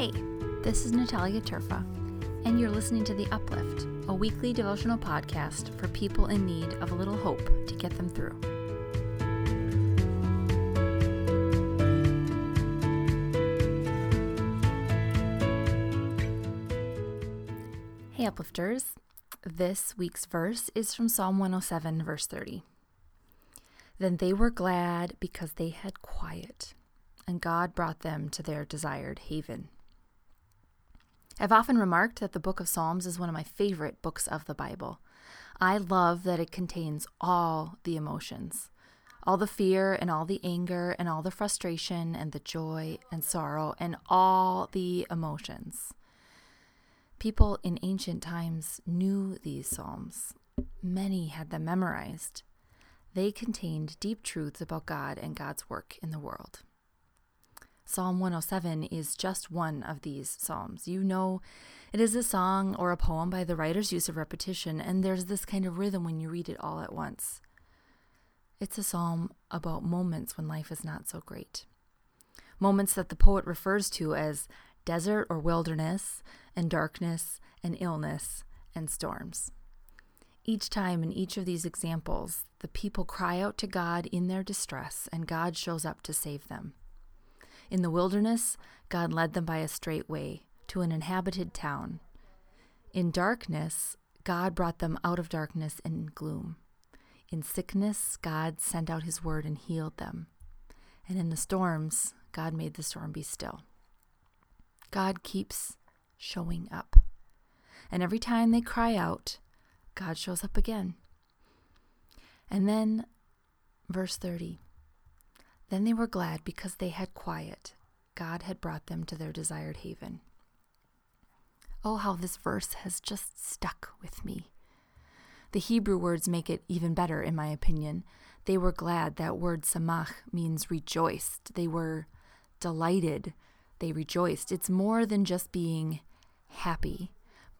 Hey, this is Natalia Terfa, and you're listening to The Uplift, a weekly devotional podcast for people in need of a little hope to get them through. Hey, Uplifters. This week's verse is from Psalm 107, verse 30. Then they were glad because they had quiet, and God brought them to their desired haven. I've often remarked that the book of Psalms is one of my favorite books of the Bible. I love that it contains all the emotions all the fear and all the anger and all the frustration and the joy and sorrow and all the emotions. People in ancient times knew these Psalms, many had them memorized. They contained deep truths about God and God's work in the world. Psalm 107 is just one of these psalms. You know, it is a song or a poem by the writer's use of repetition, and there's this kind of rhythm when you read it all at once. It's a psalm about moments when life is not so great. Moments that the poet refers to as desert or wilderness, and darkness, and illness, and storms. Each time in each of these examples, the people cry out to God in their distress, and God shows up to save them. In the wilderness, God led them by a straight way to an inhabited town. In darkness, God brought them out of darkness and gloom. In sickness, God sent out his word and healed them. And in the storms, God made the storm be still. God keeps showing up. And every time they cry out, God shows up again. And then, verse 30 Then they were glad because they had quiet. God had brought them to their desired haven. Oh, how this verse has just stuck with me. The Hebrew words make it even better, in my opinion. They were glad. That word samach means rejoiced. They were delighted. They rejoiced. It's more than just being happy,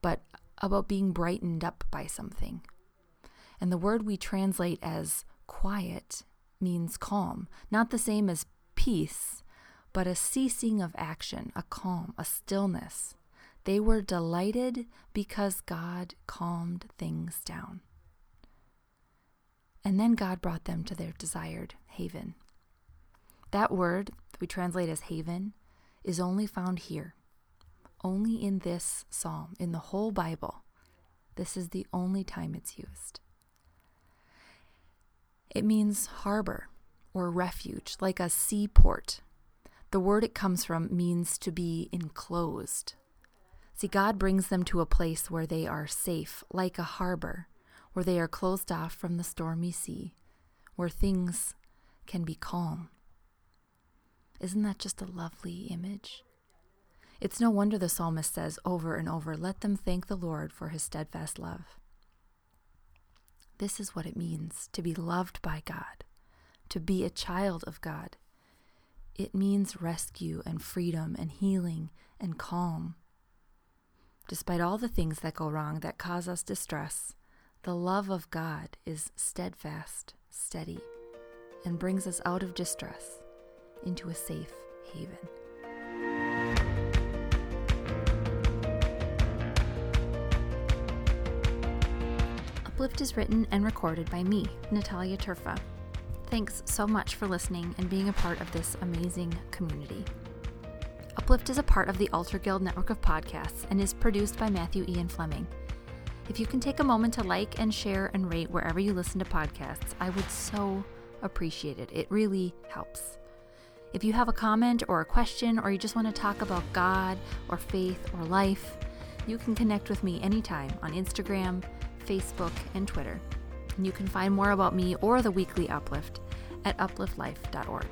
but about being brightened up by something. And the word we translate as quiet means calm, not the same as peace, but a ceasing of action, a calm, a stillness. They were delighted because God calmed things down. And then God brought them to their desired haven. That word that we translate as haven is only found here only in this psalm, in the whole Bible. This is the only time it's used. It means harbor or refuge, like a seaport. The word it comes from means to be enclosed. See, God brings them to a place where they are safe, like a harbor, where they are closed off from the stormy sea, where things can be calm. Isn't that just a lovely image? It's no wonder the psalmist says over and over, Let them thank the Lord for his steadfast love. This is what it means to be loved by God, to be a child of God. It means rescue and freedom and healing and calm. Despite all the things that go wrong that cause us distress, the love of God is steadfast, steady, and brings us out of distress into a safe haven. Uplift is written and recorded by me, Natalia Terfa. Thanks so much for listening and being a part of this amazing community. Uplift is a part of the Altar Guild network of podcasts and is produced by Matthew Ian Fleming. If you can take a moment to like and share and rate wherever you listen to podcasts, I would so appreciate it. It really helps. If you have a comment or a question, or you just want to talk about God or faith or life, you can connect with me anytime on Instagram, Facebook, and Twitter. And you can find more about me or the weekly Uplift at upliftlife.org.